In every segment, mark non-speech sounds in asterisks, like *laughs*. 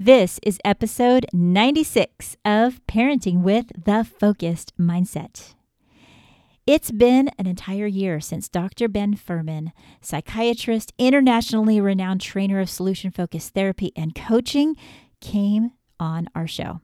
This is episode 96 of Parenting with the Focused Mindset. It's been an entire year since Dr. Ben Furman, psychiatrist, internationally renowned trainer of solution focused therapy and coaching, came on our show.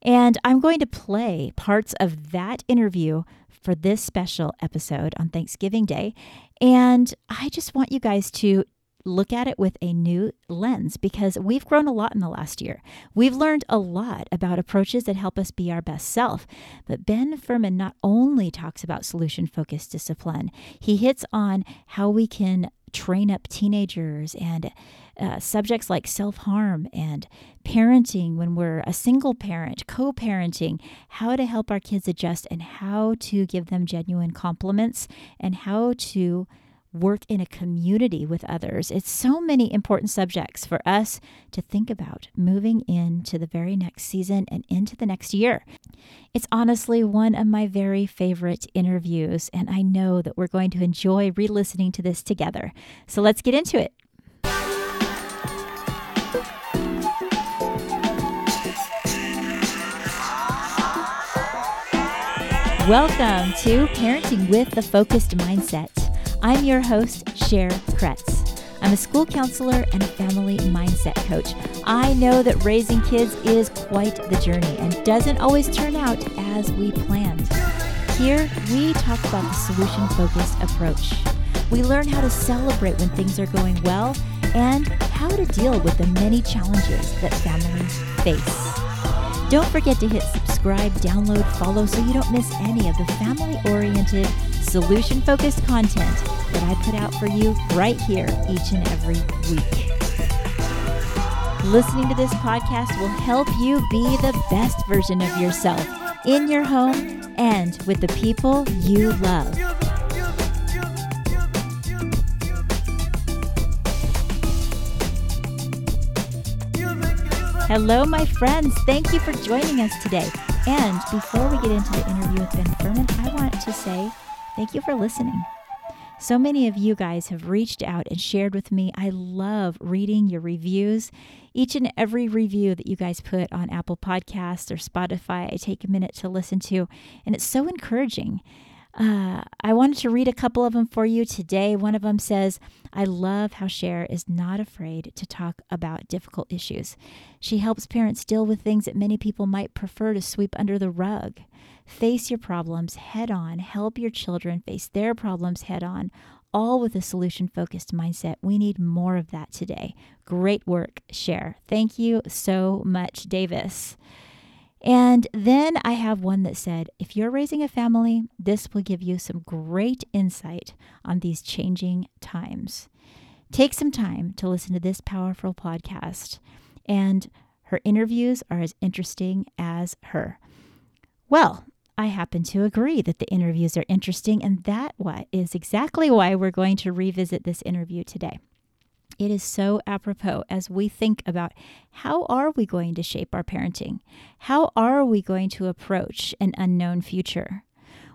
And I'm going to play parts of that interview for this special episode on Thanksgiving Day. And I just want you guys to look at it with a new lens because we've grown a lot in the last year. We've learned a lot about approaches that help us be our best self. But Ben Furman not only talks about solution focused discipline, he hits on how we can train up teenagers and uh, subjects like self harm and parenting when we're a single parent, co parenting, how to help our kids adjust and how to give them genuine compliments and how to work in a community with others. It's so many important subjects for us to think about moving into the very next season and into the next year. It's honestly one of my very favorite interviews, and I know that we're going to enjoy re listening to this together. So let's get into it. Welcome to Parenting with the Focused Mindset. I'm your host, Cher Kretz. I'm a school counselor and family mindset coach. I know that raising kids is quite the journey and doesn't always turn out as we planned. Here, we talk about the solution focused approach. We learn how to celebrate when things are going well and how to deal with the many challenges that families face. Don't forget to hit subscribe, download, follow so you don't miss any of the family oriented, solution focused content that I put out for you right here each and every week. Listening to this podcast will help you be the best version of yourself in your home and with the people you love. Hello, my friends. Thank you for joining us today. And before we get into the interview with Ben Furman, I want to say thank you for listening. So many of you guys have reached out and shared with me. I love reading your reviews. Each and every review that you guys put on Apple Podcasts or Spotify, I take a minute to listen to, and it's so encouraging. Uh, I wanted to read a couple of them for you today. One of them says, I love how Cher is not afraid to talk about difficult issues. She helps parents deal with things that many people might prefer to sweep under the rug. Face your problems head on, help your children face their problems head on, all with a solution focused mindset. We need more of that today. Great work, Cher. Thank you so much, Davis. And then I have one that said, if you're raising a family, this will give you some great insight on these changing times. Take some time to listen to this powerful podcast, and her interviews are as interesting as her. Well, I happen to agree that the interviews are interesting, and that is exactly why we're going to revisit this interview today. It is so apropos as we think about how are we going to shape our parenting? How are we going to approach an unknown future?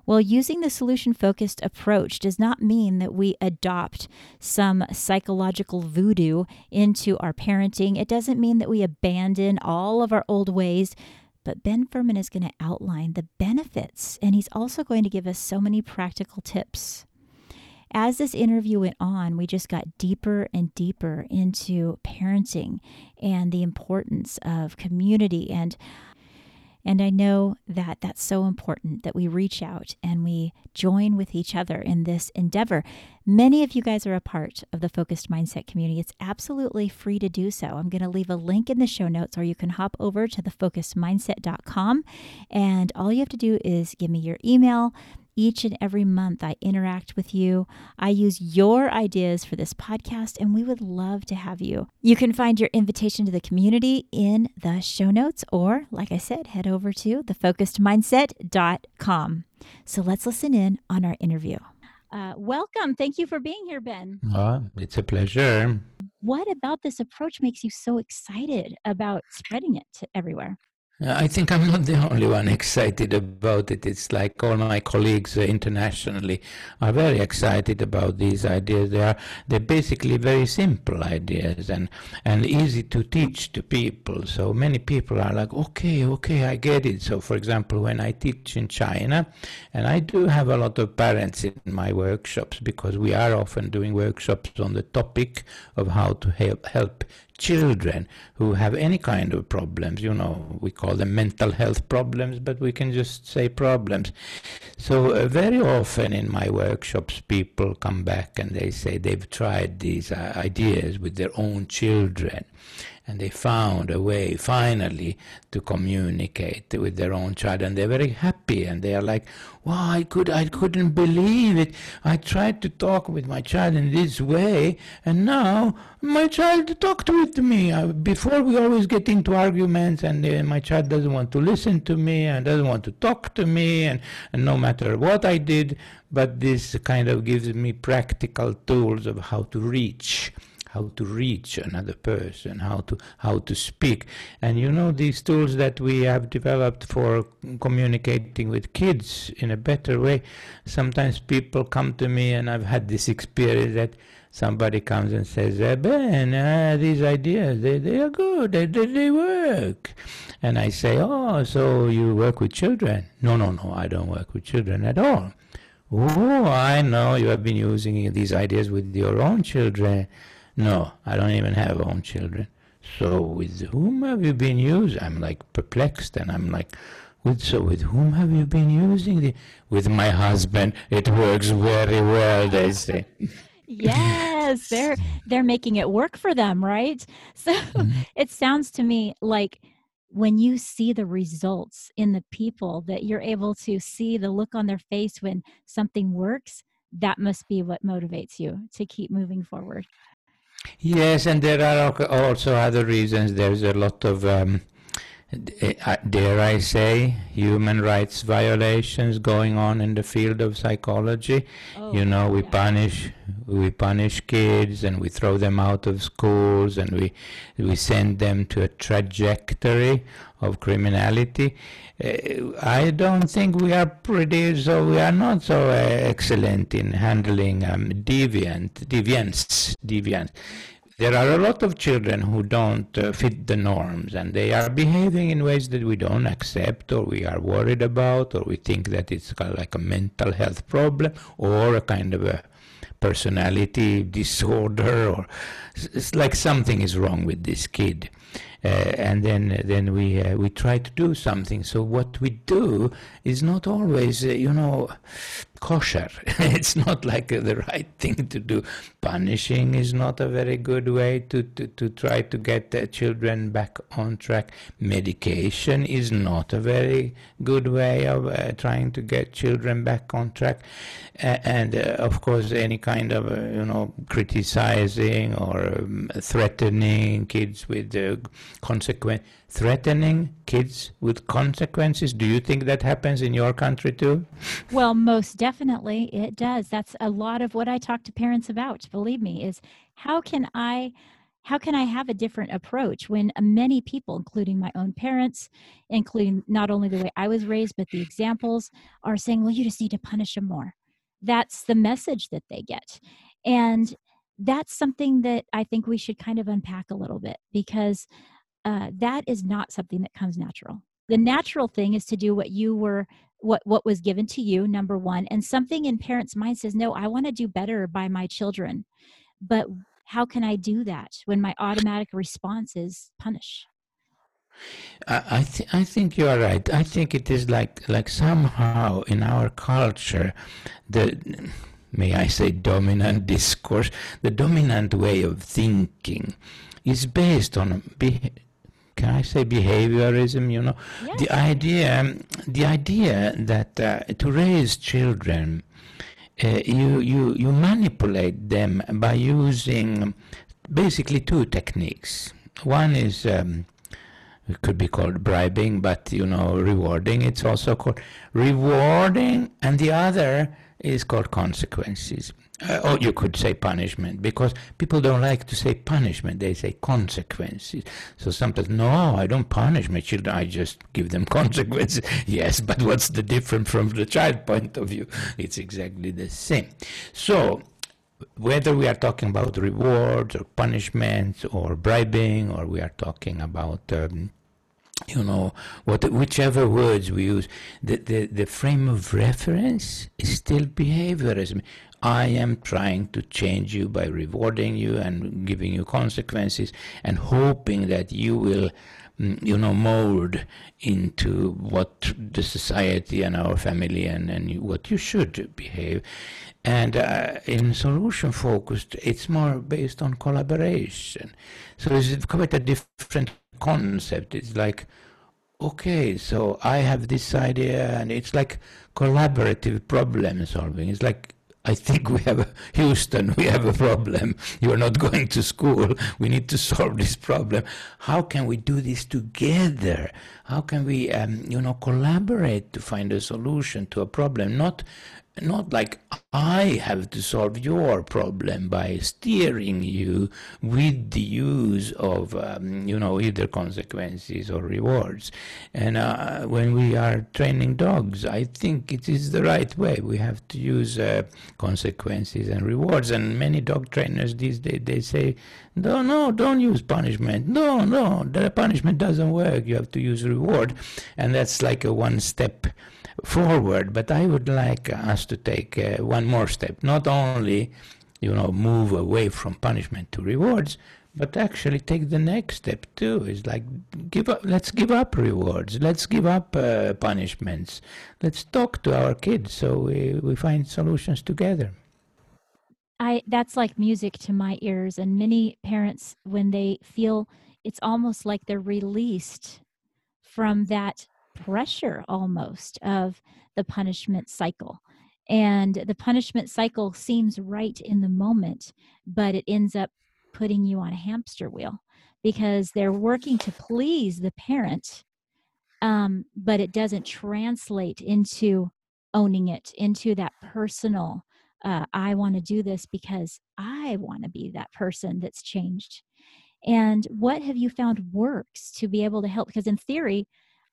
Well, using the solution focused approach does not mean that we adopt some psychological voodoo into our parenting. It doesn't mean that we abandon all of our old ways. But Ben Furman is going to outline the benefits, and he's also going to give us so many practical tips. As this interview went on, we just got deeper and deeper into parenting and the importance of community and and I know that that's so important that we reach out and we join with each other in this endeavor. Many of you guys are a part of the Focused Mindset community. It's absolutely free to do so. I'm going to leave a link in the show notes, or you can hop over to thefocusedmindset.com. And all you have to do is give me your email, each and every month, I interact with you. I use your ideas for this podcast, and we would love to have you. You can find your invitation to the community in the show notes, or, like I said, head over to thefocusedmindset.com. So let's listen in on our interview. Uh, welcome. Thank you for being here, Ben. Oh, it's a pleasure. What about this approach makes you so excited about spreading it to everywhere? I think I'm not the only one excited about it. It's like all my colleagues internationally are very excited about these ideas. They are they're basically very simple ideas and and easy to teach to people. So many people are like, okay, okay, I get it. So for example, when I teach in China, and I do have a lot of parents in my workshops because we are often doing workshops on the topic of how to help help children who have any kind of problems. You know, we call them mental health problems, but we can just say problems. So uh, very often in my workshops, people come back and they say they've tried these uh, ideas with their own children and they found a way finally to communicate with their own child and they're very happy and they are like wow i could i couldn't believe it. I tried to talk with my child in this way and now my child talked with me. Before we always get into arguments and uh, my child doesn't want to listen to me and doesn't want to talk to me and, and no matter what i did but this kind of gives me practical tools of how to reach how to reach another person, how to how to speak. And you know these tools that we have developed for communicating with kids in a better way. Sometimes people come to me, and I've had this experience that somebody comes and says, eh, Ben, uh, these ideas, they, they are good, they, they, they work. And I say, oh, so you work with children? No, no, no, I don't work with children at all. Oh, I know you have been using these ideas with your own children. No, I don't even have own children. So with whom have you been using? I'm like perplexed and I'm like, with, so with whom have you been using the? With my husband. It works very well, they say. yes, *laughs* they're they're making it work for them, right? *laughs* So mm-hmm. it sounds to me like when you see the results in the people that you're able to see the look on their face when something works, that must be what motivates you to keep moving forward. Yes, and there are also other reasons. There's a lot of, um, uh, dare I say, human rights violations going on in the field of psychology. Oh, you know, we yeah. punish we punish kids and we throw them out of schools and we we send them to a trajectory of criminality. Uh, I don't think we are pretty, so we are not so uh, excellent in handling um, deviant, deviants, deviants. There are a lot of children who don't uh, fit the norms and they are behaving in ways that we don't accept or we are worried about or we think that it's kind of like a mental health problem or a kind of a personality disorder or it's like something is wrong with this kid. Uh, and then then we uh, we try to do something. So what we do is not always, uh, you know, kosher. *laughs* it's not like the right thing to do. Punishing is not a very good way to, to, to try to get the children back on track. Medication is not a very good way of uh, trying to get children back on track. Uh, and uh, of course, any kind of, uh, you know, criticizing or um, threatening kids with uh, consequence, threatening kids with consequences. Do you think that happens in your country too? Well, most definitely it does. That's a lot of what I talk to parents about, believe me, is how can I how can I have a different approach when many people, including my own parents, including not only the way I was raised, but the examples, are saying, well, you just need to punish them more. That's the message that they get. And that's something that I think we should kind of unpack a little bit because uh, that is not something that comes natural. The natural thing is to do what you were what what was given to you number one and something in parents mind says no i want to do better by my children but how can i do that when my automatic response is punish I th- I think you are right. I think it is like like somehow in our culture, the may I say dominant *laughs* discourse, the dominant way of thinking, is based on be- can I say behaviorism? You know, yes. the idea, the idea that uh, to raise children, uh, you you you manipulate them by using basically two techniques. One is um, it could be called bribing, but you know, rewarding. It's also called rewarding, and the other is called consequences. Uh, or you could say punishment because people don't like to say punishment they say consequences. So sometimes no i don't punish my children i just give them *laughs* consequences. Yes but what's the difference from the child point of view? It's exactly the same. So whether we are talking about rewards or punishments or bribing or we are talking about um, you know what whichever words we use the, the the frame of reference is still behaviorism i am trying to change you by rewarding you and giving you consequences and hoping that you will mm, you know mold into what the society and our family and, and what you should behave and uh, in solution focused it's more based on collaboration so it's quite a different concept. It's like, okay, so I have this idea, and it's like collaborative problem solving. It's like I think we have a, Houston, we have a problem. You are not going to school. We need to solve this problem. How can we do this together? How can we, um, you know, collaborate to find a solution to a problem? Not not like I have to solve your problem by steering you with the use of, um, you know, either consequences or rewards. And uh, when we are training dogs, I think it is the right way. We have to use uh, consequences and rewards. And many dog trainers these days they say, no, no, don't use punishment. No, no, the punishment doesn't work. You have to use reward, and that's like a one step forward, but I would like us to take uh, one more step. Not only, you know, move away from punishment to rewards, but actually take the next step too. Is like give up. Let's give up rewards. Let's give up uh, punishments. Let's talk to our kids so we, we find solutions together. I that's like music to my ears, and many parents when they feel it's almost like they're released from that pressure almost of the punishment cycle. And the punishment cycle seems right in the moment, but it ends up putting you on a hamster wheel because they're working to please the parent, um, but it doesn't translate into owning it, into that personal. Uh, I want to do this because I want to be that person that's changed. And what have you found works to be able to help? Because in theory,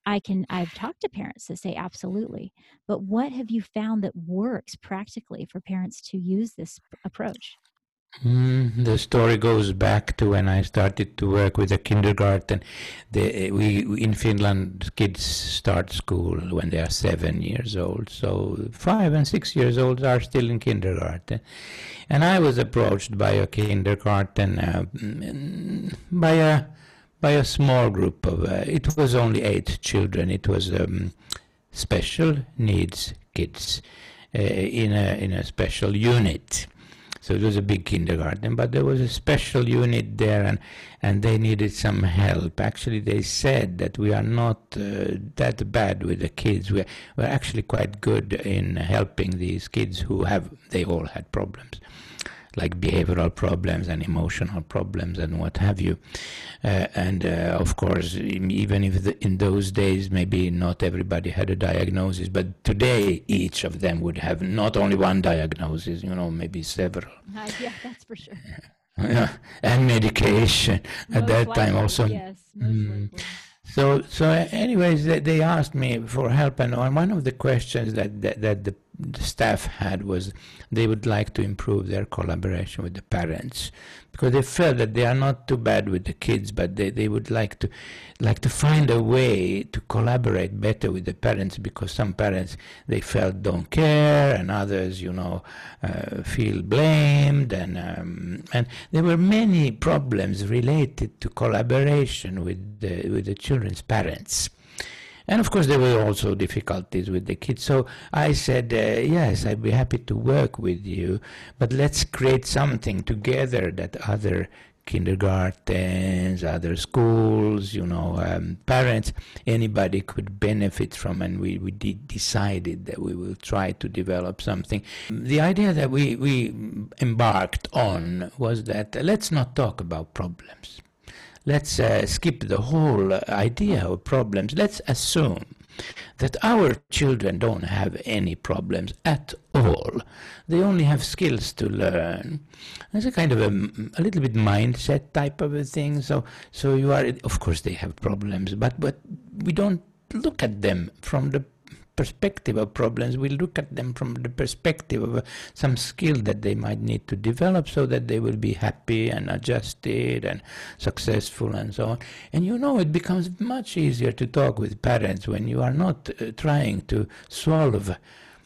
I can I've talked to parents that say absolutely. But what have you found that works practically for parents to use this approach? Mm, the story goes back to when I started to work with the kindergarten. The, we in Finland, kids start school when they are seven years old. So five and six years old are still in kindergarten. And I was approached by a kindergarten uh, mm, by a by a small group of, uh, it was only eight children. It was um, special needs kids uh, in, a, in a special unit. So it was a big kindergarten, but there was a special unit there, and, and they needed some help. Actually, they said that we are not uh, that bad with the kids. We're, we're actually quite good in helping these kids who have, they all had problems like behavioral problems and emotional problems and what have you. Uh, and uh, of course, even if the, in those days maybe not everybody had a diagnosis, but today each of them would have not only one diagnosis, you know, maybe several. *laughs* Uh, yeah, that's for sure. Yeah, and medication most at that likely, time also. Yes, mm. So, so anyways, they, they asked me for help, and one of the questions that, that, that the the staff had was they would like to improve their collaboration with the parents. Because they felt that they are not too bad with the kids but they, they would like to like to find a way to collaborate better with the parents because some parents they felt don't care and others you know uh, feel blamed and um, and there were many problems related to collaboration with the with the children's parents and of course, there were also difficulties with the kids. So I said, uh, yes, I'd be happy to work with you, but let's create something together that other kindergartens, other schools, you know, um, parents, anybody could benefit from. And we, we decided that we will try to develop something. The idea that we, we embarked on was that uh, let's not talk about problems let's uh, skip the whole idea of problems. Let's assume that our children don't have any problems at all. They only have skills to learn. It's a kind of a, a little bit mindset type of a thing. So, so you are, of course, they have problems, but but we don't look at them from the perspective of problems, we look at them from the perspective of uh, some skill that they might need to develop so that they will be happy and adjusted and successful and so on. And you know, it becomes much easier to talk with parents when you are not uh, trying to solve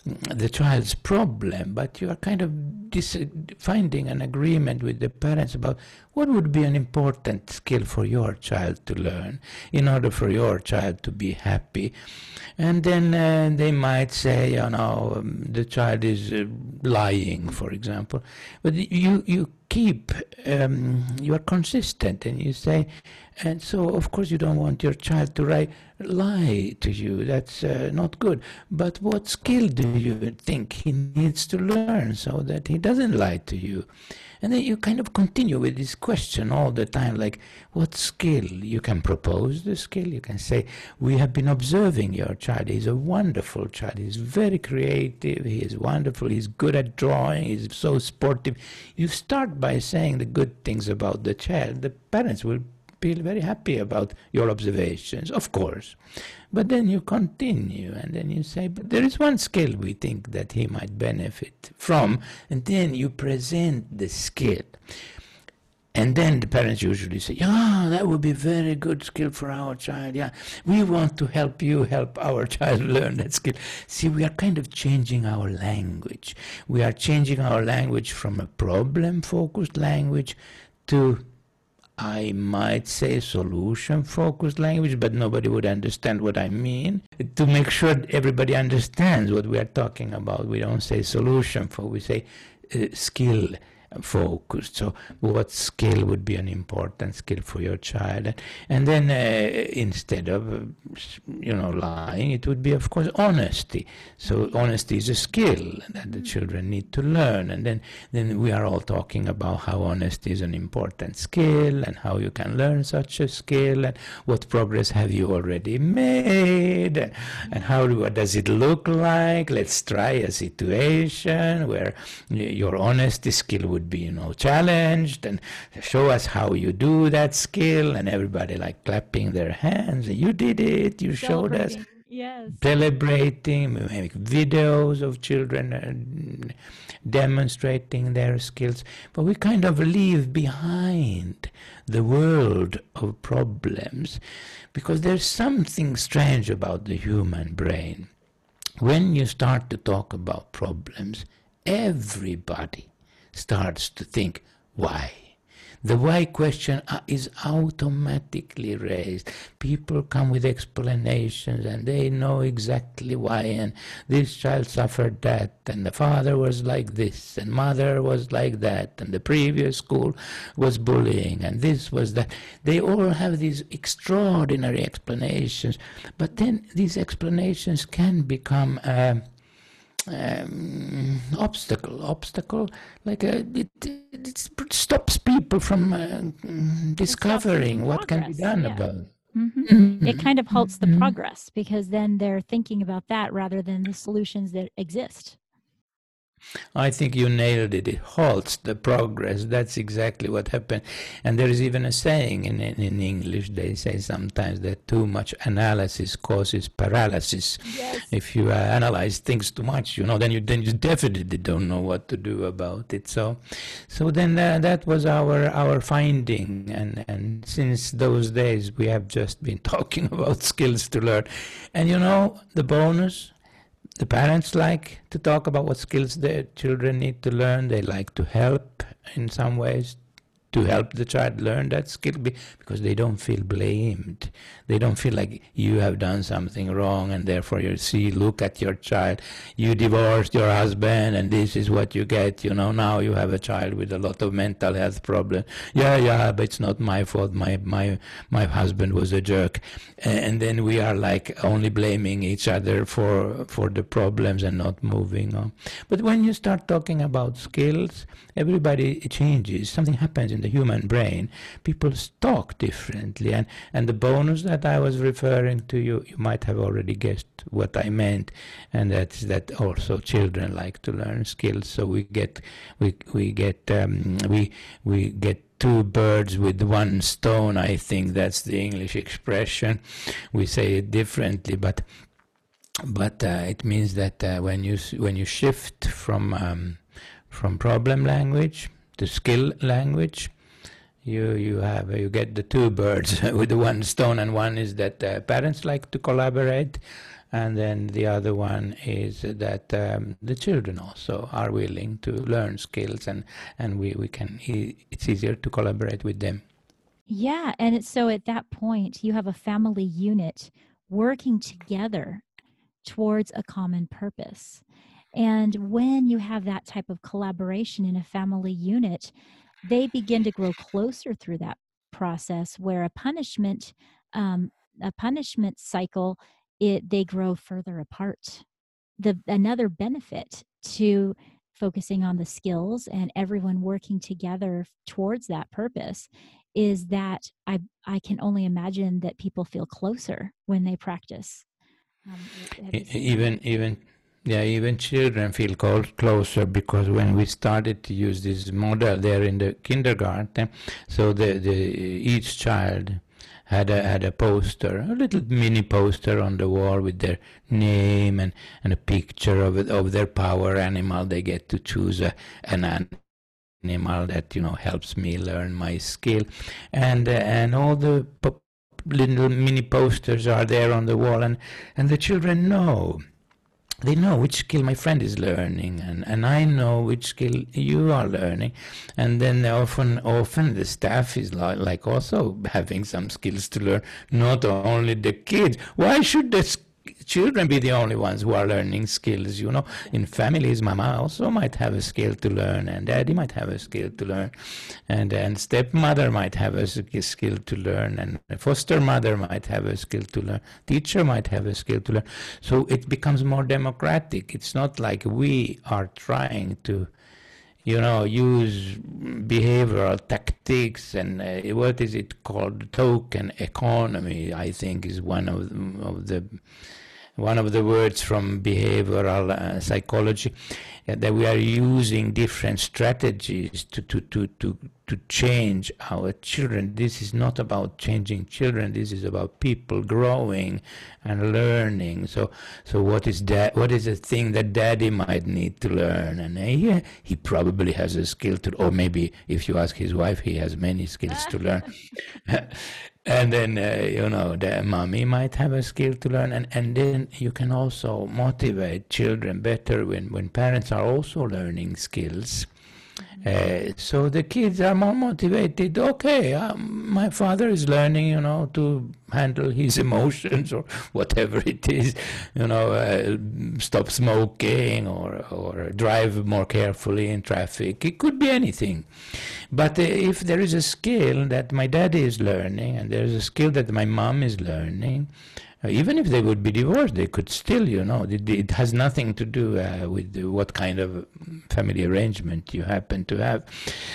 the child's problem, but you are kind of dis- finding an agreement with the parents about what would be an important skill for your child to learn in order for your child to be happy. And then uh, they might say, you know, um, the child is uh, lying, for example. But you, you keep, um, you are consistent and you say, and so of course you don't want your child to lie, lie to you. That's uh, not good. But what skill do you think he needs to learn so that he doesn't lie to you? And then you kind of continue with this question all the time, like, what skill? You can propose the skill. You can say, we have been observing your child. He's a wonderful child. He's very creative. He is wonderful. He's good at drawing. He's so sportive. You start by saying the good things about the child. The parents will feel very happy about your observations, of course. But then you continue and then you say, but there is one skill we think that he might benefit from, and then you present the skill. And then the parents usually say, Yeah, that would be very good skill for our child. Yeah, we want to help you help our *laughs* child learn that skill. See, we are kind of changing our language. We are changing our language from a problem focused language to I might say solution focused language, but nobody would understand what I mean. To make sure everybody understands what we are talking about, we don't say solution for, we say uh, skill focused. So, what skill would be an important skill for your child? And then, uh, instead of you know lying, it would be, of course, honesty. So, honesty is a skill that the children need to learn. And then, then we are all talking about how honesty is an important skill and how you can learn such a skill and what progress have you already made and how what does it look like? Let's try a situation where your honesty skill would would be, you know, challenged and show us how you do that skill, and everybody like clapping their hands. You did it. You showed us. Yes. Celebrating, we make videos of children uh, demonstrating their skills, but we kind of leave behind the world of problems because there's something strange about the human brain. When you start to talk about problems, everybody starts to think, why? The why question uh, is automatically raised. People come with explanations and they know exactly why. And this child suffered that, and the father was like this, and mother was like that, and the previous school was bullying, and this was that. They all have these extraordinary explanations, but then these explanations can become. Uh, um, obstacle obstacle like a, uh, it, it stops people from uh, discovering what can be done yeah. about mm-hmm. Mm-hmm. it kind of halts the mm-hmm. progress because then they're thinking about that rather than the solutions that exist I think you nailed it. It halts the progress. That's exactly what happened. And there is even a saying in, in, English, they say sometimes that too much analysis causes paralysis. Yes. If you uh, analyze things too much, you know, then you then you definitely don't know what to do about it. So, so then uh, that was our our finding. And, and since those days, we have just been *laughs* talking about skills to learn. And you know, the bonus the parents like to talk about what skills their children need to learn. They like to help in some ways to help the child learn that skill because they don't feel blamed. They don't feel like you have done something wrong and therefore you see, look at your child. You divorced your husband and this is what you get. You know, now you have a child with a lot of mental health problems. Yeah, yeah, but it's not my fault. My, my, my husband was a jerk. And then we are like only blaming each other for, for the problems and not moving on. But when you start talking about skills, everybody changes. Something happens in the human brain, people talk differently. And, and the bonus that I was referring to, you, you might have already guessed what I meant, and that's that also children like to learn skills. So we get we we get um, we we get two birds with one stone. I think that's the English expression. We say it differently, but but uh, it means that uh, when you when you shift from um, from problem language to skill language, you you have you get the two birds *laughs* with the one stone, and one is that uh, parents like to collaborate, and then the other one is that um, the children also are willing to learn skills and and we, we can it's easier to collaborate with them. Yeah and so at that point you have a family unit working together towards a common purpose and when you have that type of collaboration in a family unit they begin to grow closer through that process where a punishment um, a punishment cycle it they grow further apart. The another benefit to focusing on the skills and everyone working together towards that purpose is that i i can only imagine that people feel closer when they practice. Um, even even yeah even children feel closer because when we started to use this model there in the kindergarten so the, the each child had a had a poster, a little mini poster on the wall with their name and, and a picture of of their power animal. They get to choose a, an animal that you know helps me learn my skill, and uh, and all the little mini posters are there on the wall, and and the children know they know which skill my friend is learning and, and I know which skill you are learning. And then often often the staff is like, like also having some skills to learn not only the kids. Why should the children be the only ones who are learning skills you know. In families mama also might have a skill to learn and daddy might have a skill to learn and stepmother might have a skill to learn and foster mother might have a skill to learn teacher might have a skill to learn. So it becomes more democratic. It's not like we are trying to you know, use behavioral tactics and uh, what is it called? Token economy, I think, is one of, of the one of the words from behavioral uh, psychology, uh, that we are using different strategies to, to, to, to, to change our children. This is not about changing children. This is about people growing and learning. So, so what is that? What is the thing that daddy might need to learn? And uh, he, he probably has a skill to, or maybe if you ask his wife, he has many skills to learn. *laughs* and then uh, you know the mommy might have a skill to learn and, and then you can also motivate children better when, when parents are also learning skills uh, so the kids are more motivated. Okay, um, my father is learning, you know, to handle his *laughs* emotions or whatever it is, you know, uh, stop smoking or or drive more carefully in traffic. It could be anything, but uh, if there is a skill that my daddy is learning and there is a skill that my mom is learning, even if they would be divorced, they could still, you know, it, it has nothing to do uh, with what kind of family arrangement you happen to have.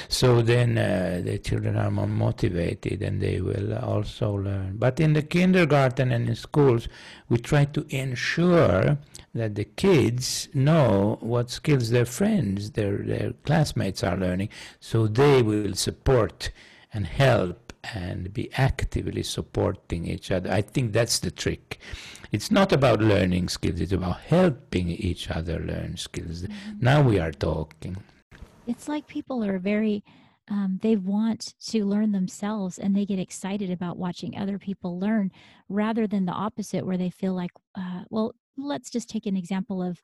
So then uh, the children are more motivated and they will also learn. But in the kindergarten and in schools, we try to ensure that the kids know what skills their friends, their, their classmates are learning, so they will support and help and be actively supporting each other. I think that's the trick. It's not about learning skills, it's about helping each other learn skills. Mm-hmm. Now we are talking. It's like people are very, um, they want to learn themselves and they get excited about watching other people learn rather than the opposite, where they feel like, uh, well, let's just take an example of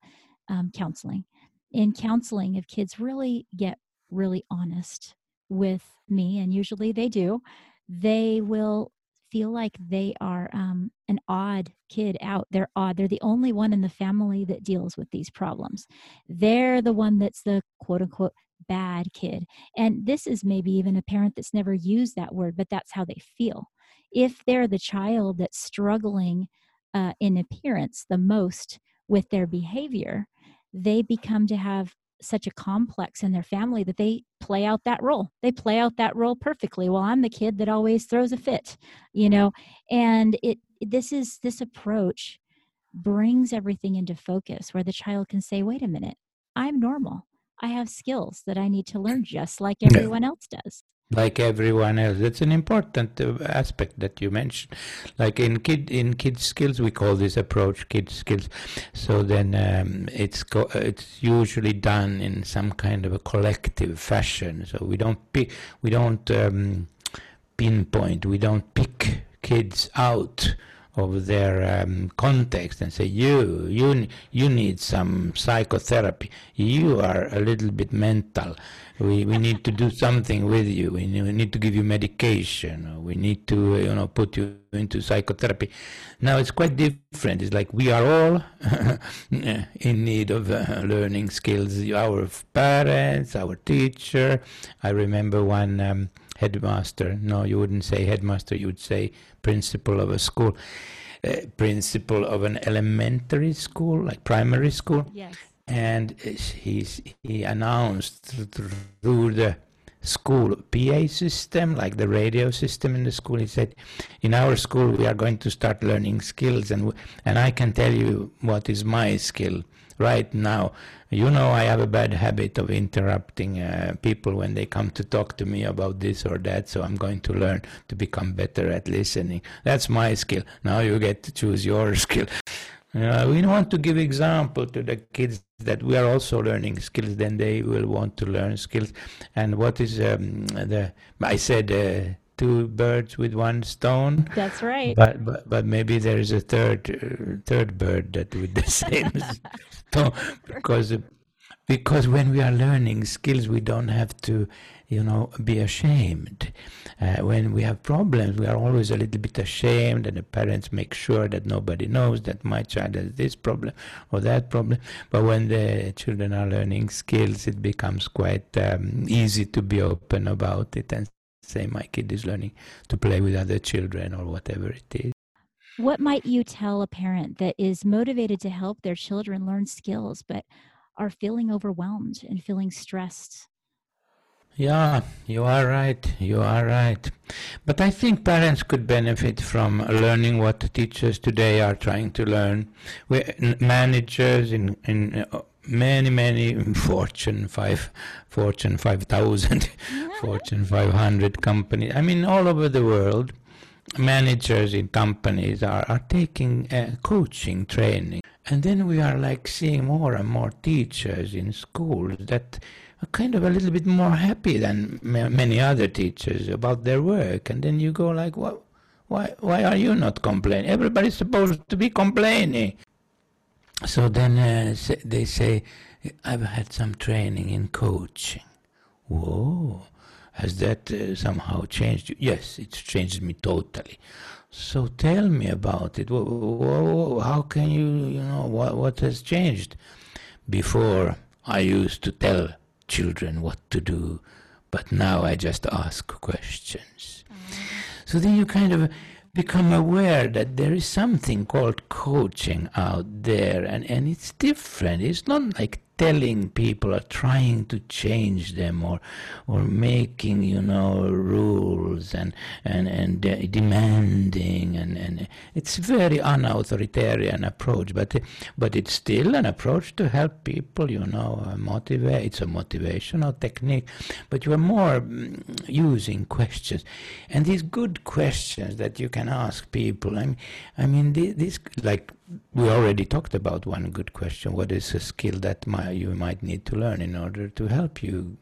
um, counseling. In counseling, if kids really get really honest with me, and usually they do, they will feel like they are um, an odd kid out. They're odd. They're the only one in the family that deals with these problems. They're the one that's the quote unquote bad kid. And this is maybe even a parent that's never used that word, but that's how they feel. If they're the child that's struggling uh, in appearance the most with their behavior, they become to have such a complex in their family that they play out that role. They play out that role perfectly. Well, I'm the kid that always throws a fit, you know, and it this is this approach brings everything into focus where the child can say, wait a minute, I'm normal. I have skills that I need to learn just like everyone else does like everyone else. That's an important uh, aspect that you mentioned. Like in kid in kid skills, we call this approach kid skills. So then um, it's co- it's usually done in some kind of a collective fashion. So we don't pick, we don't um, pinpoint, we don't pick kids out of their um, context and say you you you need some psychotherapy. You are a little bit mental. We, we need to do something with you. We need, to give you medication. We need to you know put you into psychotherapy. Now it's quite different. It's like we are all *laughs* in need of uh, learning skills. Our parents our teacher. I remember one um, headmaster. No you wouldn't say headmaster you would say principal of a school. Uh, principal of an elementary school like primary school. Yes. And he's, he announced through the school PA system, like the radio system in the school. He said, "In our school, we are going to start learning skills, and and I can tell you what is my skill right now. You know, I have a bad habit of interrupting uh, people when they come to talk to me about this or that. So I'm going to learn to become better at listening. That's my skill. Now you get to choose your *laughs* skill." Uh, we want to give example to the kids that we are also learning skills. Then they will want to learn skills. And what is um, the? I said uh, two birds with one stone. That's right. But but, but maybe there is a third uh, third bird that with the *laughs* same stone because because when we are learning skills, we don't have to you know, be ashamed. Uh, when we have problems, we are always a little bit ashamed, and the parents make sure that nobody knows that my child has this problem or that problem. But when the children are learning skills, it becomes quite um, easy to be open about it and say, My kid is learning to play with other children or whatever it is. What might you tell a parent that is motivated to help their children learn skills but are feeling overwhelmed and feeling stressed yeah, you are right. You are right. But I think parents could benefit from learning what teachers today are trying to learn. We, managers in in uh, many many Fortune five, Fortune five thousand, *laughs* Fortune five hundred companies. I mean, all over the world, managers in companies are are taking uh, coaching training, and then we are like seeing more and more teachers in schools that are kind of a little bit more happy than many other teachers about their work. And then you go like, what? Why, why are you not complaining? Everybody's supposed to be complaining. So then uh, they say, I've had some training in coaching. Whoa, has that uh, somehow changed you? Yes, it's changed me totally. So tell me about it. How can you, you know, what, what has changed? Before, I used to tell children what to do, but now I just ask questions. Mm. So then you kind of become aware that there is something called coaching out there and, and it's different. It's not like telling people or trying to change them or or making you know rules and and and de- demanding and and it's very unauthoritarian approach but but it's still an approach to help people you know motivate it's a motivational technique but you are more mm, using questions. And these good questions that you can ask people i mean i mean this like we already talked about one good question. What is a skill that my, you might need to learn in order to help you,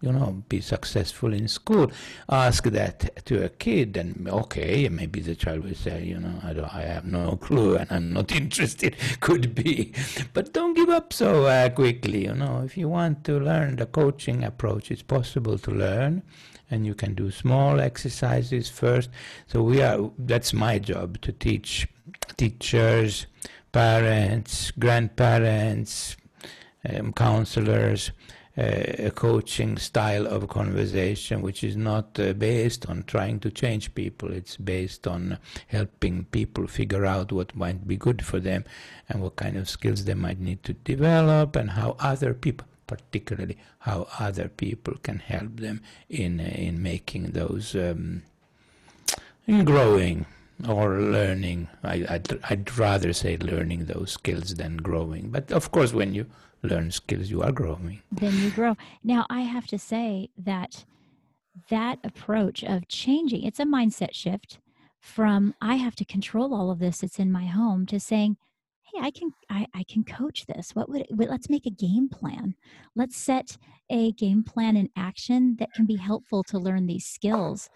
you know, be successful in school? Ask that to a kid, and okay, maybe the child will say, you know, I, I have no clue and I'm not *laughs* interested. Could be, but don't give up so uh, quickly. You know, if you want to learn the coaching approach, it's possible to learn and you can do small exercises first so we are that's my job to teach teachers, parents, grandparents, um, counselors, uh, a coaching style of conversation which is not uh, based on trying to change people. It's based on helping people figure out what might be good for them and what kind of skills they might need to develop and how other people particularly how other people can help them in in making those um, in growing or learning. I, I'd, I'd rather say learning those skills than growing. But of course, when you learn skills, you are growing. Then you grow. Now, I have to say that that approach of changing, it's a mindset shift from I have to control all of this, it's in my home, to saying, hey, I can I, I can coach this. What would it, let's make a game plan. Let's set a game plan in action that can be helpful to learn these skills.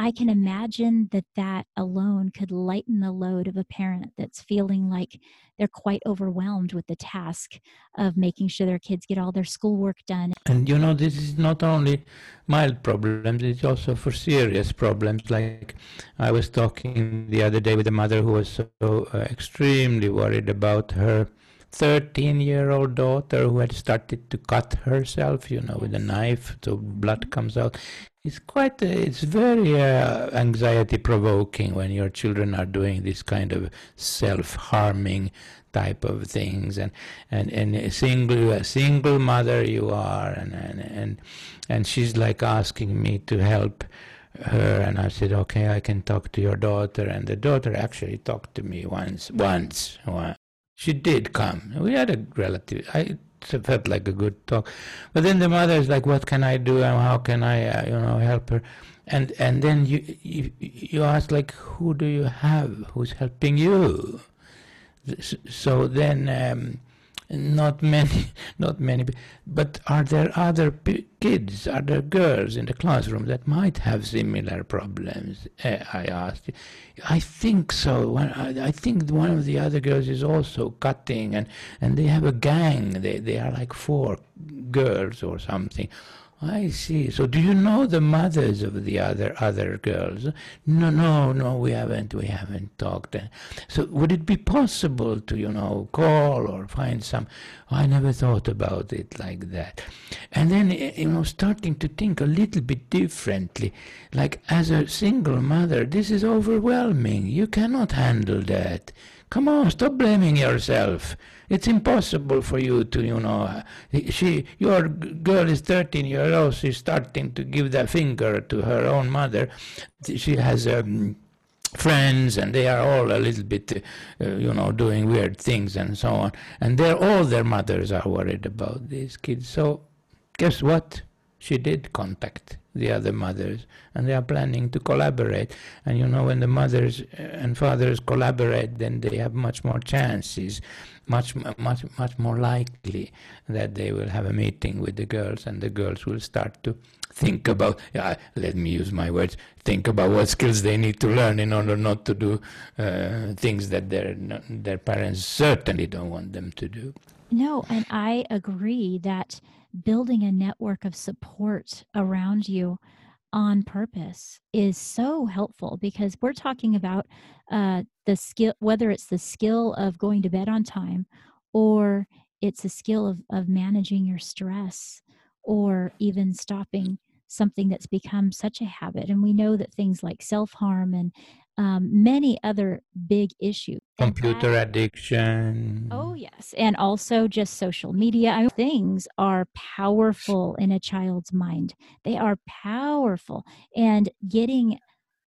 I can imagine that that alone could lighten the load of a parent that's feeling like they're quite overwhelmed with the task of making sure their kids get all their schoolwork done. And you know, this is not only mild problems, it's also for serious problems. Like I was talking the other day with a mother who was so uh, extremely worried about her 13 year old daughter who had started to cut herself, you know, with a knife, so blood comes out. It's quite, uh, it's very uh, anxiety provoking when your children are doing this kind of self harming type of things. And and and a single a single mother you are and and and, and she's like asking me to help her. And I said okay I can talk to your daughter. And the daughter actually talked to me once once she did come. We had a relative. I felt like a good talk, but then the mother is like, "What can I do? And how can I, uh, you know, help her?" And and then you you you ask like, "Who do you have? Who's helping you?" So then. Um, not many, *laughs* not many. But are there other kids, other girls in the classroom that might have similar problems? Uh, I asked. I think so. I think one of the other girls is also cutting, and, and they have a gang. They they are like four girls or something. I see. So do you know the mothers of the other other girls? No, no, no. We haven't. We haven't talked. So would it be possible to you know call or find some? I never thought about it like that. And then eh, you know starting to think a little bit differently. Like as a single mother, this is overwhelming. You cannot handle that. Come on, stop blaming yourself. It's impossible for you to, you know, she, your girl is 13 years old, she's starting to give the finger to her own mother. She has um, friends and they are all a little bit, uh, you know, doing weird things and so on. And they're, all their mothers are worried about these kids. So guess what? She did contact the other mothers, and they are planning to collaborate. And you know, when the mothers and fathers collaborate, then they have much more chances, much, much, much more likely that they will have a meeting with the girls, and the girls will start to think about. Yeah, let me use my words. Think about what skills they need to learn in order not to do uh, things that their their parents certainly don't want them to do. No, and I agree that building a network of support around you on purpose is so helpful because we're talking about uh, the skill, whether it's the skill of going to bed on time or it's a skill of, of managing your stress or even stopping something that's become such a habit. And we know that things like self harm and um, many other big issues. Computer that, addiction. Oh, yes. And also just social media. I mean, things are powerful in a child's mind. They are powerful. And getting,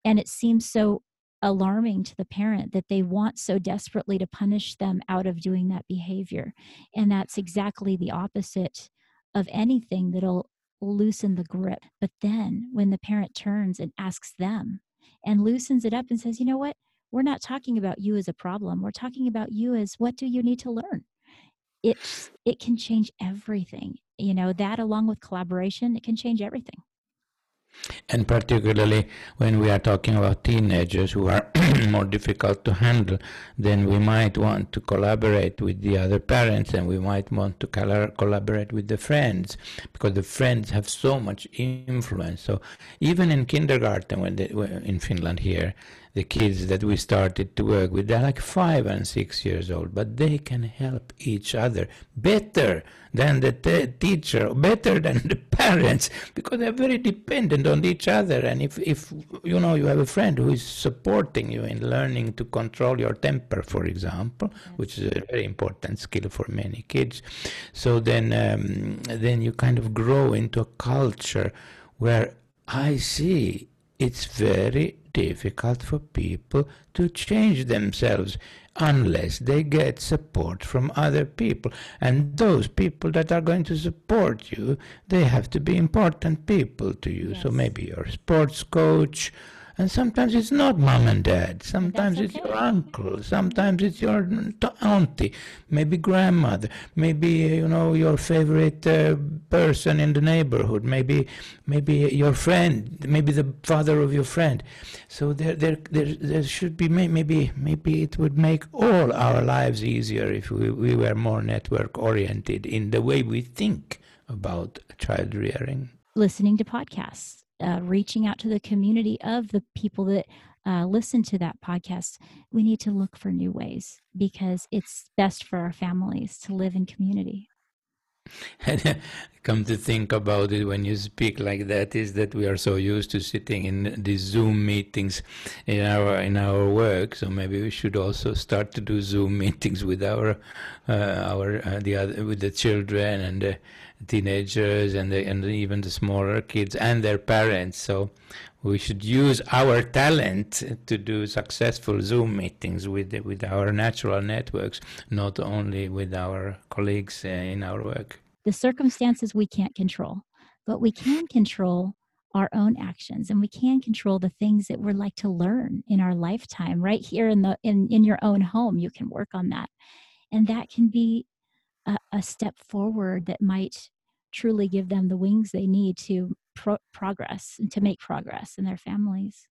and it seems so alarming to the parent that they want so desperately to punish them out of doing that behavior. And that's exactly the opposite of anything that'll loosen the grip. But then when the parent turns and asks them, and loosens it up and says, you know what? We're not talking about you as a problem. We're talking about you as what do you need to learn? It's it can change everything. You know, that along with collaboration, it can change everything. And particularly when we are talking about teenagers who are *clears throat* more difficult to handle, then we might want to collaborate with the other parents and we might want to collaborate with the friends because the friends have so much influence. So even in kindergarten, when they, in Finland here, the kids that we started to work with, they're like five and six years old, but they can help each other better than the t- teacher, better than the *laughs* parents, because they're very dependent on each other. And if, if you know you have a friend who is supporting you in learning to control your temper, for example, which is a very important skill for many kids, so then um, then you kind of grow into a culture where I see it's very difficult for people to change themselves unless they get support from other people. And those people that are going to support you, they have to be important people to you. Yes. So maybe your sports coach, and sometimes it's not mom and dad. Sometimes it's your uncle. Sometimes it's your auntie, maybe grandmother, maybe you know your favorite uh, person in the neighborhood, maybe maybe your friend, maybe the father of your friend. So there there there, there should be maybe maybe it would make all our lives easier if we, we were more network oriented in the way we think about child rearing. Listening to podcasts uh, reaching out to the community of the people that uh, listen to that podcast, we need to look for new ways because it's best for our families to live in community. *laughs* Come to think about it, when you speak like that, is that we are so used to sitting in these Zoom meetings in our in our work. So maybe we should also start to do Zoom *laughs* meetings with our uh, our uh, the other with the children and the teenagers and the, and even the smaller kids and their parents. So we should use our talent to do successful Zoom meetings with with our natural networks, not only with our colleagues uh, in our work. The circumstances we can't control, but we can control our own actions and we can control the things that we're like to learn in our lifetime right here in the in, in your own home you can work on that and that can be a, a step forward that might truly give them the wings they need to pro- progress and to make progress in their families.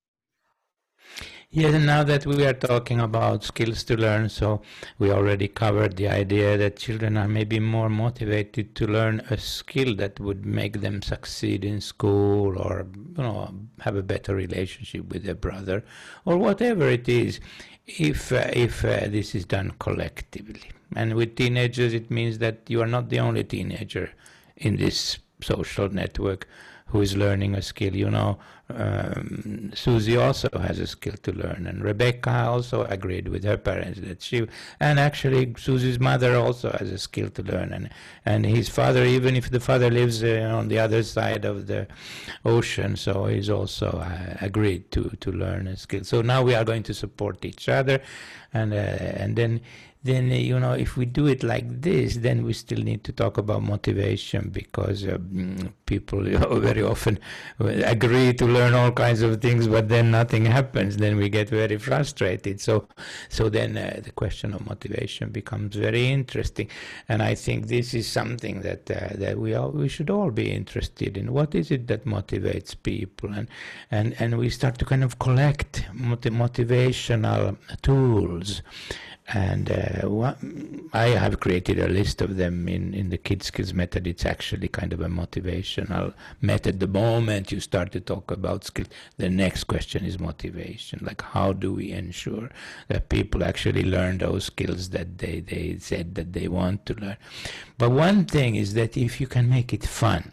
Yes, and now that we are talking about skills to learn, so we already covered the idea that children are maybe more motivated to learn a skill that would make them succeed in school or you know have a better relationship with their brother or whatever it is if uh, if uh, this is done collectively. And with teenagers it means that you are not the only teenager in this social network who is learning a skill. You know, um, Susie also has a skill to learn, and Rebecca also agreed with her parents that she, and actually Susie's mother also has a skill to learn, and and his father, even if the father lives uh, on the other side of the ocean, so he's also uh, agreed to to learn a skill. So now we are going to support each other, and uh, and then then uh, you know if we do it like this then we still need to talk about motivation because uh, mm, people you know, *laughs* very often agree to learn all kinds of things but then nothing happens. Then we get very frustrated. So so then uh, the question of motivation becomes very interesting. And i think this is something that uh, that we all we should all be interested in. What is it that motivates people? And and and we start to kind of collect motivational tools and uh, I have created a list of them in, in the Kid Skills method. It's actually kind of a motivational method. The moment you start to talk about skills, the next question is motivation. Like, how do we ensure that people actually learn those skills that they, they said that they want to learn? But one thing is that if you can make it fun,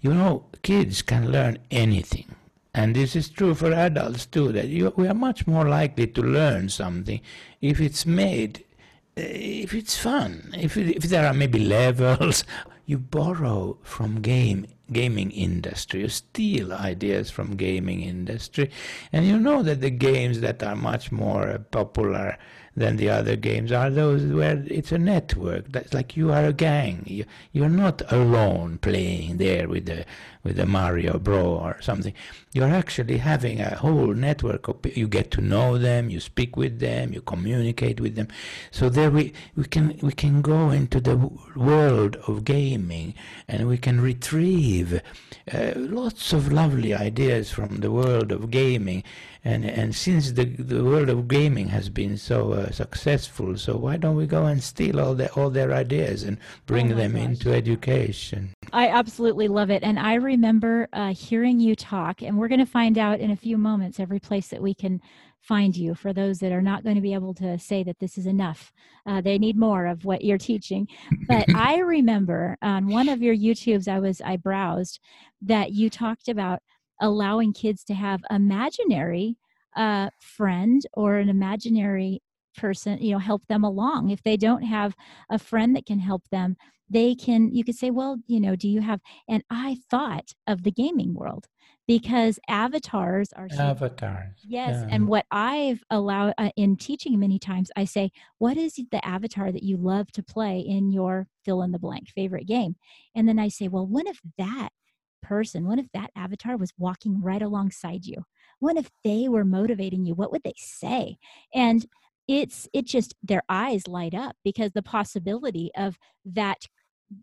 you know, kids can learn anything and this is true for adults too, that you, we are much more likely to learn something if it's made, uh, if it's fun, if, if there are maybe *laughs* levels. You borrow from game gaming industry, you steal ideas from gaming industry, and you know that the games that are much more popular than the other games are those where it's a network. That's like you are a gang. You, you're not alone playing there with the with the Mario Bro or something. You're actually having a whole network of you get to know them, you speak with them, you communicate with them. So there we we can we can go into the world of gaming and we can retrieve uh, lots of lovely ideas from the world of gaming and and since the the world of gaming has been so uh, successful, so why don't we go and steal all their all their ideas and bring oh them gosh. into education? I absolutely love it. And I remember uh, hearing you talk, and we're going to find out in a few moments every place that we can find you for those that are not going to be able to say that this is enough. Uh, they need more of what you're teaching. But *laughs* I remember on one of your YouTubes, I was I browsed that you talked about allowing kids to have imaginary uh, friend or an imaginary person you know help them along. If they don't have a friend that can help them they can you could say well you know do you have and i thought of the gaming world because avatars are avatars yes yeah. and what i've allowed uh, in teaching many times i say what is the avatar that you love to play in your fill in the blank favorite game? And then i say well what if that person what if that avatar was walking right alongside you? What if they were motivating you? What would they say? And it's it just their eyes light up because the possibility of that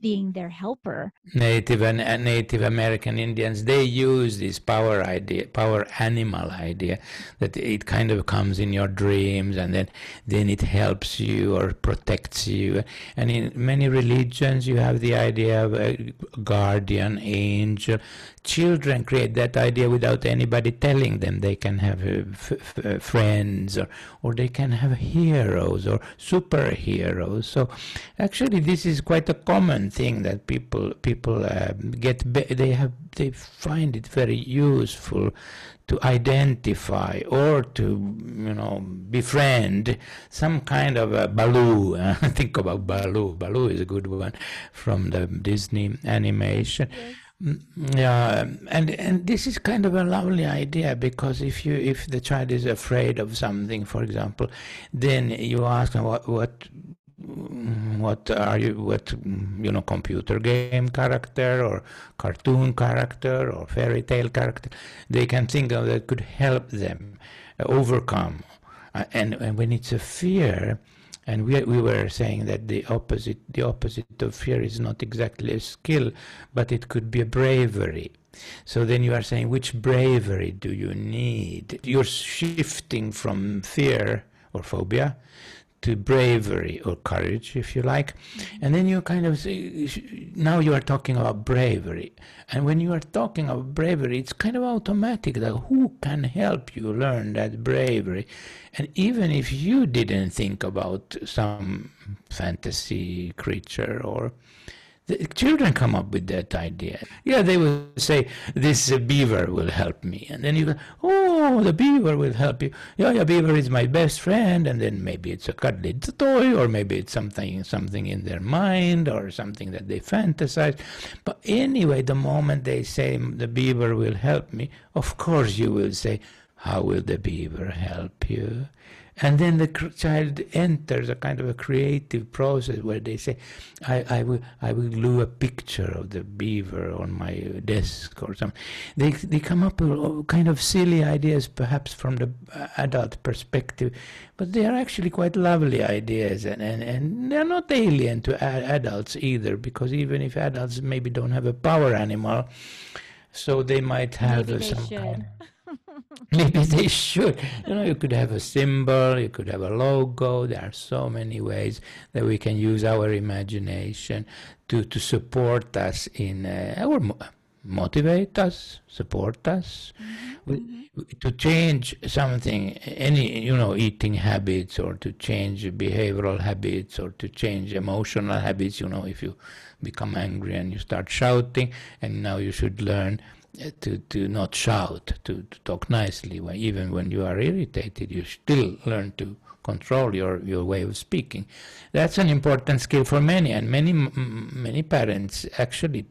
being their helper. Native and uh, Native American Indians, they use this power idea, power animal idea, that it kind of comes in your dreams and then then it helps you or protects you. And in many religions, you have the idea of a guardian angel. Children create that idea without anybody telling them. They can have uh, f- f- uh, friends or or they can have heroes or superheroes. So actually, this is quite a common common thing that people people uh, get they have they find it very useful to identify or to you know befriend some kind of a Baloo. *laughs* think about Baloo. Baloo is a good one from the Disney animation. Mm, yeah, and and this is kind of a lovely idea because if you if the child is afraid of something, for example, then you ask them what what what are you what you know computer game character or cartoon character or fairy tale character? They can think of that could help them overcome. Uh, and, and when it's a fear and we, we were saying that the opposite the opposite of fear is not exactly a skill but it could be a bravery. So then you are saying which bravery do you need? You're shifting from fear or phobia to bravery or courage, if you like. Mm-hmm. And then you kind of say, now you are talking about bravery. And when you are talking about bravery, it's kind of automatic that who can help you learn that bravery? And even if you didn't think about some fantasy creature or the children come up with that idea. Yeah, they will say, this uh, beaver will help me. And then you go, oh, the beaver will help you. Yeah, yeah, beaver is my best friend. And then maybe it's a cuddly toy, or maybe it's something, something in their mind, or something that they fantasize. But anyway, the moment they say, the beaver will help me, of course you will say, how will the beaver help you? And then the child enters a kind of a creative process where they say, I, I, will, I will glue a picture of the beaver on my desk or something. They, they come up with kind of silly ideas, perhaps from the uh, adult perspective, but they are actually quite lovely ideas and, and, and they're not alien to adults either, because even if adults maybe don't have a power animal, so they might have maybe some should. kind of *laughs* Maybe they should. You know, you could have a symbol, you could have a logo. There are so many ways that we can use our imagination to, to support us in uh, our motivate us, support us, mm-hmm. to change something, any, you know, eating habits or to change behavioral habits or to change emotional habits. You know, if you become angry and you start shouting, and now you should learn to, to not shout, to, to talk nicely. When, even when you are irritated, you still learn to control your, your way of speaking. That's an important skill for many, and many many parents actually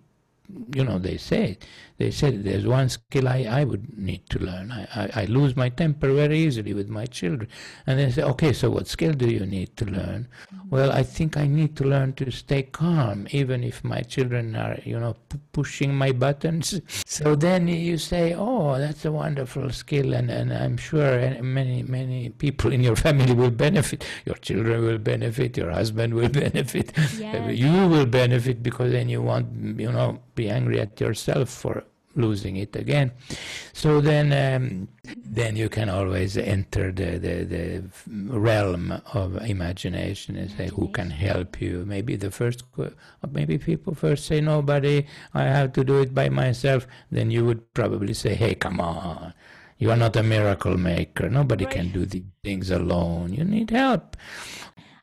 you know, they say, they said there's one skill I, I would need to learn. I, I, I, lose my temper very easily with my children. And they say, okay, so what skill do you need to learn? Mm-hmm. Well, I think I need to learn to stay calm, even if my children are, you know, p- pushing my buttons. *laughs* so then you say, oh, that's a wonderful skill. And, and I'm sure many, many people in your family will benefit. Your children will benefit. Your husband will *laughs* benefit. Yes. You will benefit because then you want, you know, be angry at yourself for losing it again. So then, um, then you can always enter the, the, the realm of imagination and say, who can help you? Maybe the first, maybe people first say, nobody, I have to do it by myself. Then you would probably say, hey, come on. You are not a miracle maker. Nobody right. can do these things alone. You need help.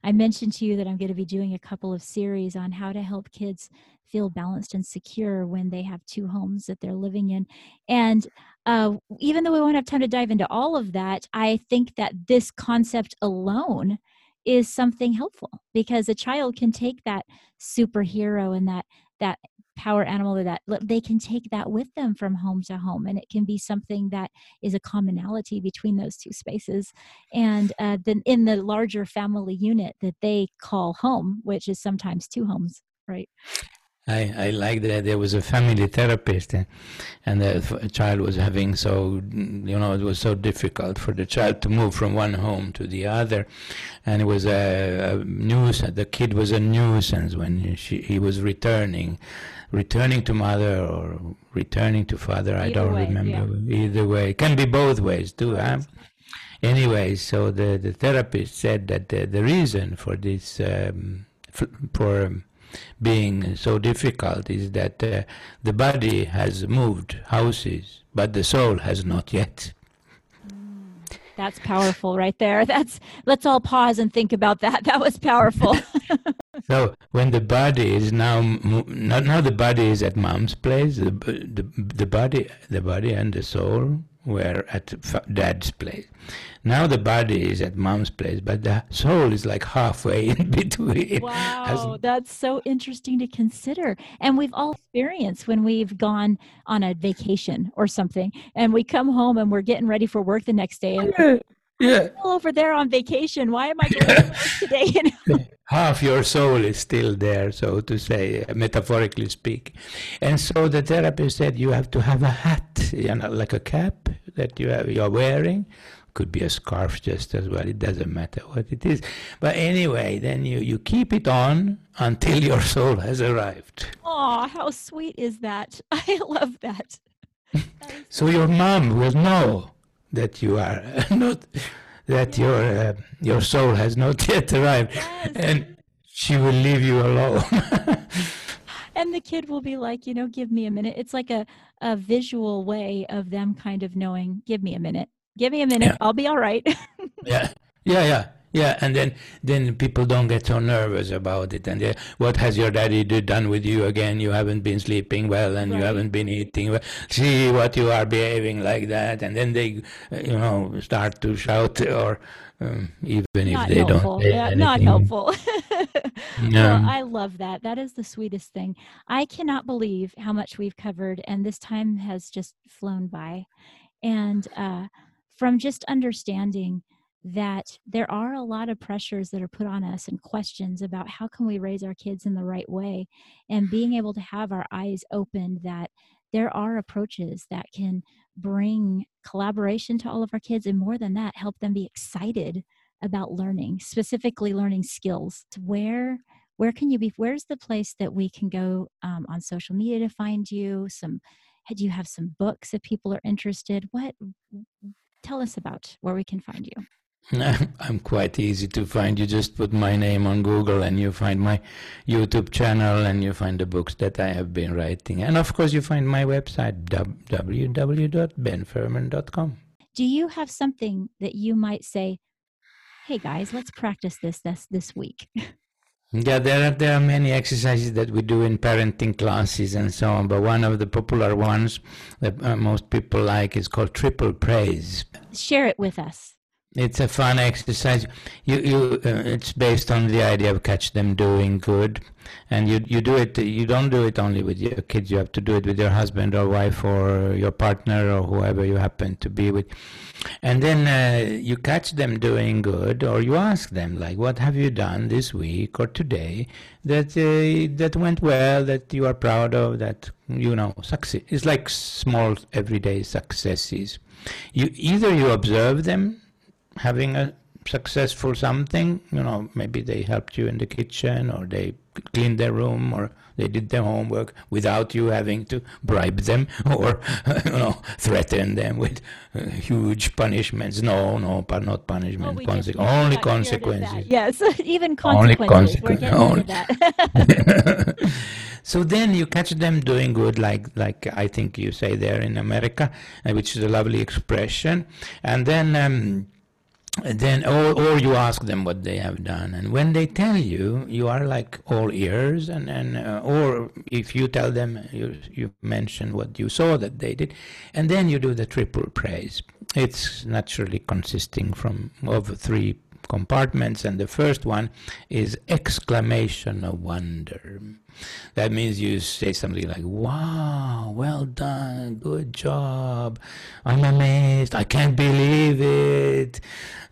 I mentioned to you that I'm going to be doing a couple of series on how to help kids feel balanced and secure when they have two homes that they're living in. And uh, even though we won't have time to dive into all of that, I think that this concept alone is something helpful because a child can take that superhero and that that power animal or that they can take that with them from home to home and it can be something that is a commonality between those two spaces and uh, then in the larger family unit that they call home which is sometimes two homes right I, I like that there was a family therapist and, and the child was having so, you know, it was so difficult for the child to move from one home to the other. And it was a, a nuisance. The kid was a nuisance when she, he was returning, returning to mother or returning to father. Either I don't way, remember. Yeah. Either way. It can be both ways too. Huh? Anyway, so the, the therapist said that the, the reason for this, um, for, um, being so difficult is that uh, the body has moved houses, but the soul has not yet. That's powerful right there. *laughs* That's let's all pause and think about that. That was powerful. *laughs* so when the body is now not now the body is at mom's place, the, the the body the body and the soul were at dad's place. Now the body is at mom's place, but the soul is like halfway *laughs* in between. Wow, that's so interesting to consider. And we've all experienced when we've gone on a vacation or something, and we come home and we're getting ready for work the next day. And yeah. Over there on vacation. Why am I going to *laughs* today? You know? *laughs* Half your soul is still there, so to say, metaphorically speak. And so the therapist said you have to have a hat, you know, like a cap that you have, you're wearing could be a scarf just as well. It doesn't matter what it is. But anyway, then you, you keep it on until your *laughs* soul has arrived. Oh, how sweet is that? I love that. so your mom will know that you are *laughs* not that your uh, your soul has not *laughs* yet arrived, yes. and she will leave you alone. *laughs* and the kid will be like, you know, give me a minute. It's like a a visual way of them kind of knowing, give me a minute give me a minute yeah. i'll be all right yeah yeah yeah yeah and then then people don't get so nervous about it. And they, what has your daddy do, done with you again? You haven't been sleeping well and right. you haven't been eating well. See what you are behaving like that. And then they you know start to shout or um, even not if they helpful. don't yeah, not helpful. *laughs* No. Well, i love that. That is the sweetest thing. I cannot believe how much we've covered and this time has just flown by. And uh from just understanding that there are a lot of pressures that are put on us and questions about how can we raise our kids in the right way and being able to have our eyes opened that there are approaches that can bring collaboration to all of our kids and more than that help them be excited about learning specifically learning skills. Where where can you be where's the place that we can go um, on social media to find you? Some do you have some books if people are interested? What tell us about where we can find you. *laughs* I'm quite easy to find. You just put my name on Google and you find my YouTube channel and you find the books that I have been writing. And of course, you find my website, www.benfurman.com. Do you have something that you might say, hey guys, let's practice this this, this week? *laughs* Yeah, there are there are many exercises that we do in parenting classes and so on. But one of the popular ones that uh, most people like is called triple praise. Share it with us. It's a fun exercise. You you uh, it's based on the idea of catch them doing good, and you you do it. You don't do it only with your kids. You have to do it with your husband or wife or your partner or whoever you happen to be with, and then uh, you catch them doing good, or you ask them like, "What have you done this week or today that uh, that went well? That you are proud of? That you know succeed?" It's like small everyday successes. You either you observe them having a successful something, you know, maybe they helped you in the kitchen or they cleaned their room or they did their homework without you having to bribe them *laughs* or you know threaten them with uh, huge punishments. No, no, but not punishment. Well, we conse- just- only we got rid of that. consequences. Yes, *laughs* even Only consequences. We're consequence- getting rid only- of *laughs* so then you catch them doing good, like like I think you say there in America, uh, which is a lovely expression, and then. Um, then or, or you ask them what they have done. And when they tell you you are like all ears and, and uh, or if you tell them you, you mention what you saw that they did and then you do the triple praise. It's naturally consisting from of three compartments and the first one is exclamation of wonder. That means you say something like wow well done good job. I'm amazed. I can't believe it.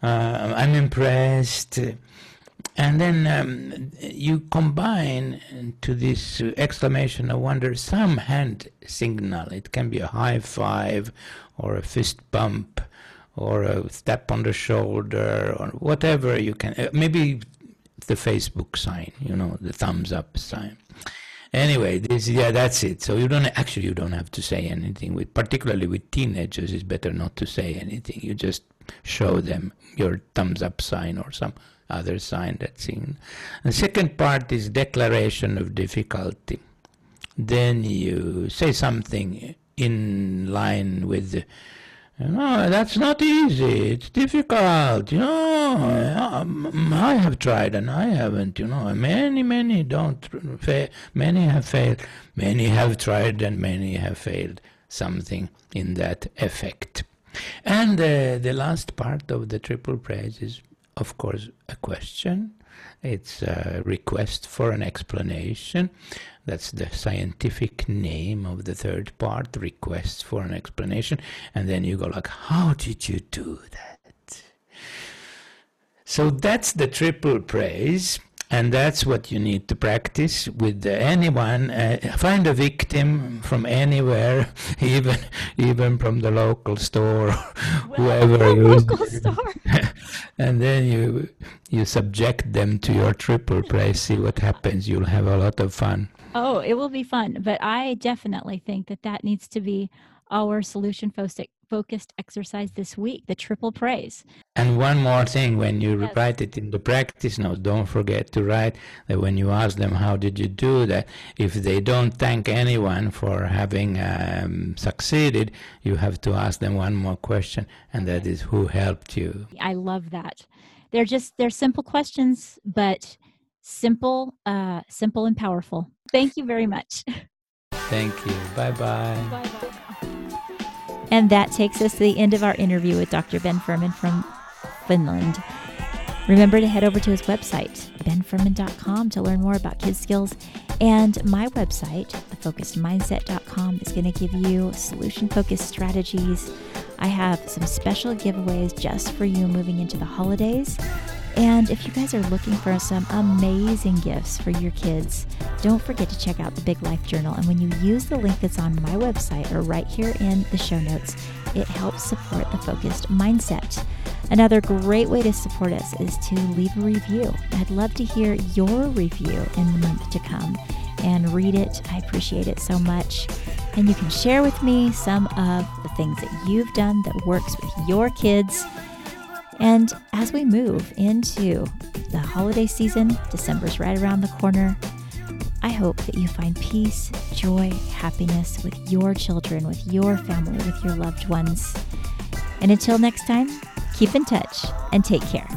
Uh, i'm impressed. And then um, you combine to this exclamation of wonder some hand signal. It can be a high five or a fist bump or a step on the shoulder or whatever you can uh, maybe the facebook sign you know the thumbs up sign. Anyway this yeah that's it. So you don't actually you don't have to say anything with particularly with teenagers it's better not to say anything. You just show them your thumbs up sign or some other sign that's in the second part is declaration of difficulty. Then you say something in line with no, that's not easy. It's difficult. You know, um, I have tried and I haven't. You know, many, many don't. fail. many have failed. Many have tried and many have failed. Something in that effect. And uh, the last part of the triple praise is, of course, a question. It's a request for an explanation. That's the scientific name of the third part, requests for an explanation. And then you go like, how did you do that? So that's the triple praise. And that's what you need to practice with anyone. Uh, find a victim from anywhere, *laughs* even even from the local store, *laughs* whoever *laughs* you local store. and then you you subject them to your triple praise. See what happens. You'll have a lot of fun. Oh, it will be fun. But I definitely think that that needs to be our solution focused exercise this week, the triple praise. And one more thing, when you Yes. write it in the practice note, don't forget to write that when you ask them how did you do that, if they don't thank anyone for having um, succeeded, you have to ask them one more question, and that is who helped you. I love that. They're just they're simple questions, but simple, uh, simple and powerful. Thank you very much. *laughs* Thank you. Bye bye. And that takes us to the end of our interview with Dr. Ben Furman from Finland. Remember to head over to his website, benfurman.com, to learn more about kids skills. And my website, thefocusedmindset.com, is going to give you solution focused strategies. I have some special giveaways just for you moving into the holidays. And if you guys are looking for some amazing gifts for your kids, don't forget to check out the Big Life Journal. And when you use the link that's on my website or right here in the show notes, it helps support the focused mindset. Another great way to support us is to leave a review. I'd love to hear your review in the month to come and read it. I appreciate it so much. And you can share with me some of the things that you've done that works with your kids. And as we move into the holiday season, December's right around the corner. I hope that you find peace, joy, happiness with your children, with your family, with your loved ones. And until next time, keep in touch and take care.